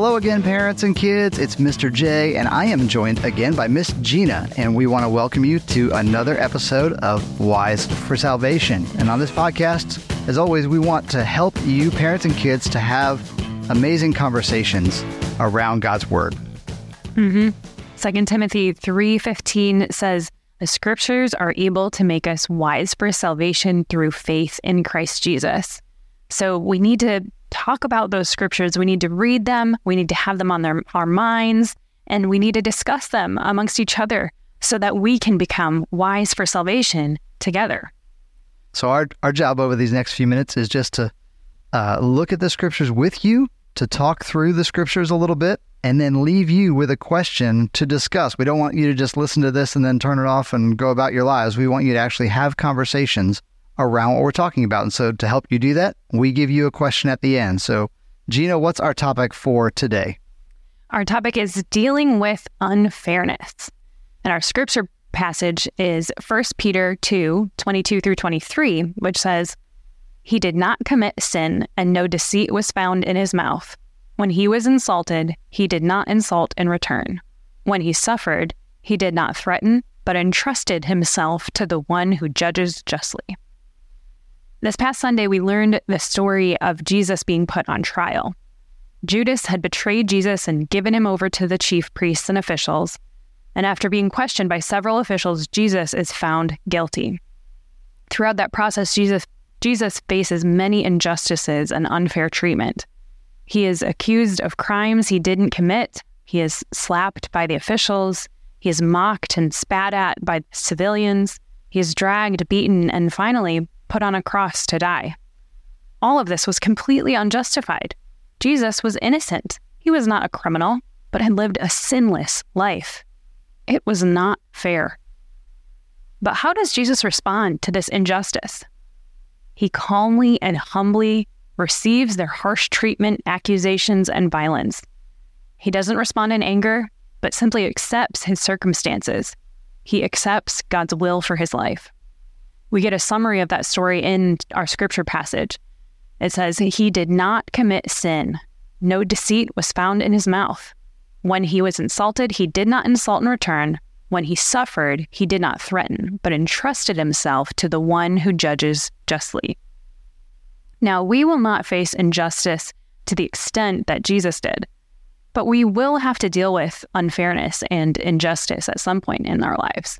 Hello again, parents and kids. It's Mr. J, and I am joined again by Miss Gina, and we want to welcome you to another episode of Wise for Salvation. And on this podcast, as always, we want to help you, parents and kids, to have amazing conversations around God's Word. Mm-hmm. Second Timothy three fifteen says, "The Scriptures are able to make us wise for salvation through faith in Christ Jesus." So we need to talk about those scriptures. We need to read them. We need to have them on their, our minds, and we need to discuss them amongst each other so that we can become wise for salvation together. So, our, our job over these next few minutes is just to uh, look at the scriptures with you, to talk through the scriptures a little bit, and then leave you with a question to discuss. We don't want you to just listen to this and then turn it off and go about your lives. We want you to actually have conversations around what we're talking about. And so to help you do that, we give you a question at the end. So, Gina, what's our topic for today? Our topic is dealing with unfairness. And our scripture passage is 1 Peter 2 22 through 23, which says, He did not commit sin, and no deceit was found in his mouth. When he was insulted, he did not insult in return. When he suffered, he did not threaten, but entrusted himself to the one who judges justly. This past Sunday, we learned the story of Jesus being put on trial. Judas had betrayed Jesus and given him over to the chief priests and officials. And after being questioned by several officials, Jesus is found guilty. Throughout that process, Jesus, Jesus faces many injustices and unfair treatment. He is accused of crimes he didn't commit. He is slapped by the officials. He is mocked and spat at by civilians. He is dragged, beaten, and finally put on a cross to die. All of this was completely unjustified. Jesus was innocent. He was not a criminal, but had lived a sinless life. It was not fair. But how does Jesus respond to this injustice? He calmly and humbly receives their harsh treatment, accusations, and violence. He doesn't respond in anger, but simply accepts his circumstances. He accepts God's will for his life we get a summary of that story in our scripture passage. It says, He did not commit sin. No deceit was found in his mouth. When he was insulted, he did not insult in return. When he suffered, he did not threaten, but entrusted himself to the one who judges justly. Now, we will not face injustice to the extent that Jesus did, but we will have to deal with unfairness and injustice at some point in our lives.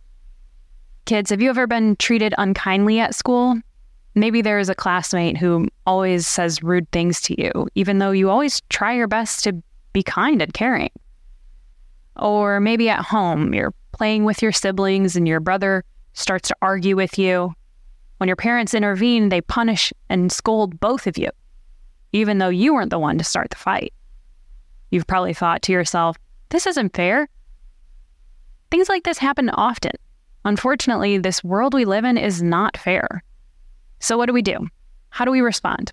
Kids, have you ever been treated unkindly at school? Maybe there is a classmate who always says rude things to you, even though you always try your best to be kind and caring. Or maybe at home, you're playing with your siblings and your brother starts to argue with you. When your parents intervene, they punish and scold both of you, even though you weren't the one to start the fight. You've probably thought to yourself, this isn't fair. Things like this happen often. Unfortunately, this world we live in is not fair. So, what do we do? How do we respond?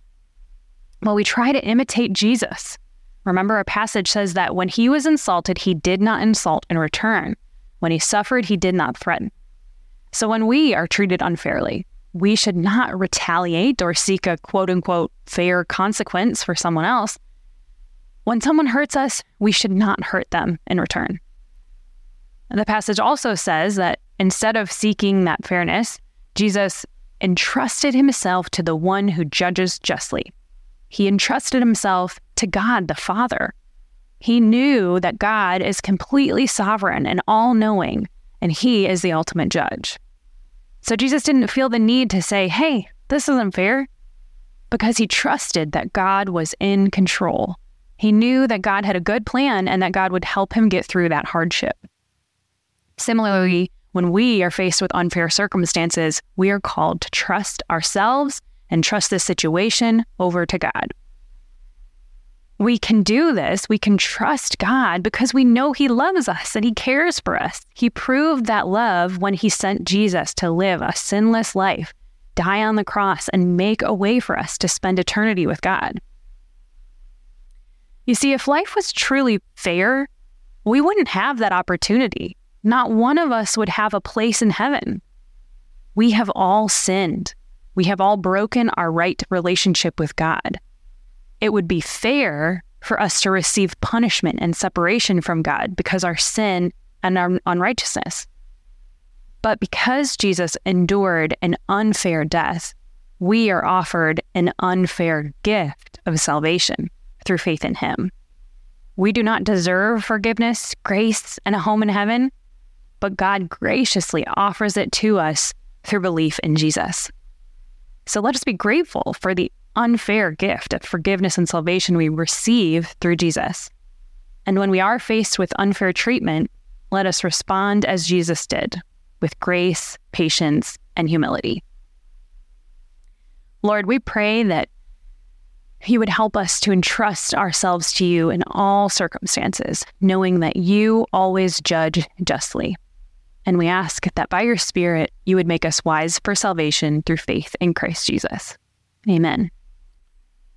Well, we try to imitate Jesus. Remember, our passage says that when he was insulted, he did not insult in return. When he suffered, he did not threaten. So, when we are treated unfairly, we should not retaliate or seek a quote unquote fair consequence for someone else. When someone hurts us, we should not hurt them in return. The passage also says that Instead of seeking that fairness, Jesus entrusted himself to the one who judges justly. He entrusted himself to God the Father. He knew that God is completely sovereign and all knowing, and he is the ultimate judge. So Jesus didn't feel the need to say, hey, this isn't fair, because he trusted that God was in control. He knew that God had a good plan and that God would help him get through that hardship. Similarly, when we are faced with unfair circumstances, we are called to trust ourselves and trust this situation over to God. We can do this. We can trust God because we know He loves us and He cares for us. He proved that love when He sent Jesus to live a sinless life, die on the cross, and make a way for us to spend eternity with God. You see, if life was truly fair, we wouldn't have that opportunity not one of us would have a place in heaven. We have all sinned. We have all broken our right relationship with God. It would be fair for us to receive punishment and separation from God because our sin and our unrighteousness. But because Jesus endured an unfair death, we are offered an unfair gift of salvation through faith in Him. We do not deserve forgiveness, grace, and a home in heaven, but God graciously offers it to us through belief in Jesus. So let us be grateful for the unfair gift of forgiveness and salvation we receive through Jesus. And when we are faced with unfair treatment, let us respond as Jesus did with grace, patience, and humility. Lord, we pray that you would help us to entrust ourselves to you in all circumstances, knowing that you always judge justly. And we ask that by your Spirit, you would make us wise for salvation through faith in Christ Jesus. Amen.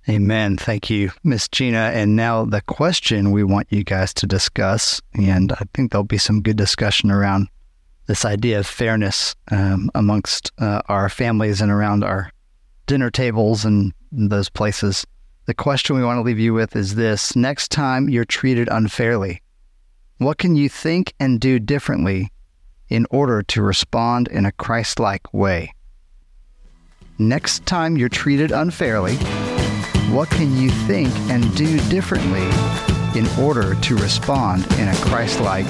Amen. Thank you, Miss Gina. And now the question we want you guys to discuss, and I think there'll be some good discussion around this idea of fairness um, amongst uh, our families and around our dinner tables and those places. The question we want to leave you with is this next time you're treated unfairly, what can you think and do differently in order to respond in a Christ like way? Next time you're treated unfairly, what can you think and do differently in order to respond in a Christ like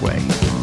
way?